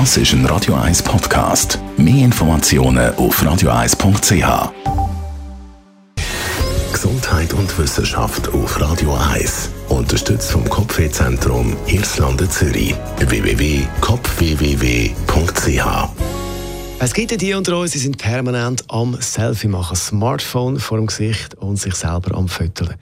Das ist ein Radio 1 Podcast. Mehr Informationen auf radio1.ch. Gesundheit und Wissenschaft auf Radio 1. Unterstützt vom Kopfwehzentrum Irlande Zürich. www.kopfwww.ch es gibt ja die unter uns, die sind permanent am Selfie machen. Smartphone vor dem Gesicht und sich selber am Föteln.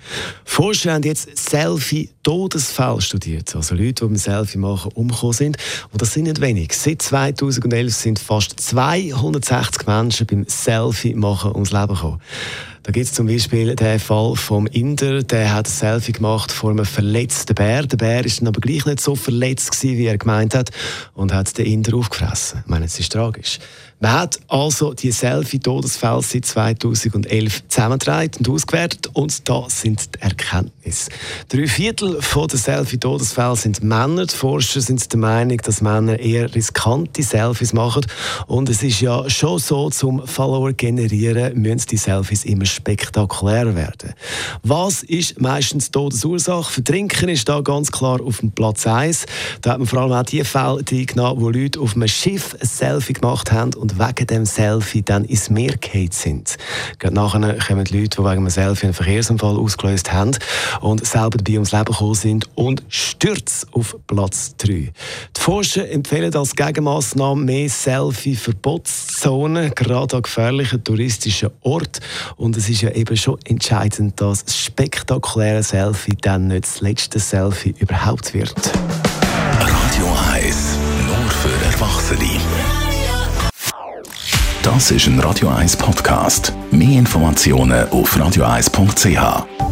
Forscher haben jetzt Selfie-Todesfälle studiert. Also Leute, die beim Selfie machen umgekommen sind. Und das sind nicht wenig. Seit 2011 sind fast 260 Menschen beim Selfie machen ums Leben gekommen. Da gibt es zum Beispiel den Fall vom Inder, der hat ein Selfie gemacht vor einem verletzten Bär. Der Bär ist dann aber gleich nicht so verletzt gewesen, wie er gemeint hat und hat den Inder aufgefressen. Ich meine, es ist tragisch. Man hat also die Selfie-Todesfälle seit 2011 zusammengetragen und ausgewertet und da sind die Erkenntnisse. Drei Viertel der Selfie-Todesfälle sind Männer. Die Forscher sind der Meinung, dass Männer eher riskante Selfies machen und es ist ja schon so, zum Follower generieren müssen die Selfies immer spektakulär werden. Was ist meistens die Todesursache? Vertrinken ist da ganz klar auf dem Platz 1. Da hat man vor allem auch die Fälle eingenommen, wo Leute auf einem Schiff ein Selfie gemacht haben und wegen dem Selfie dann ins Meer gefallen sind. Gerade nachher kommen die Leute, die wegen einem Selfie einen Verkehrsunfall ausgelöst haben und selber dabei ums Leben gekommen sind und stürzen auf Platz 3. Die Forscher empfehlen als Gegenmaßnahme mehr Selfie-Verbotszonen, gerade an gefährlichen touristischen Orten. Und es ist ja eben schon entscheidend, dass das spektakuläre Selfie dann nicht das letzte Selfie überhaupt wird. Radio 1, nur für Erwachsene. Das ist ein Radio 1 Podcast. Mehr Informationen auf radio1.ch.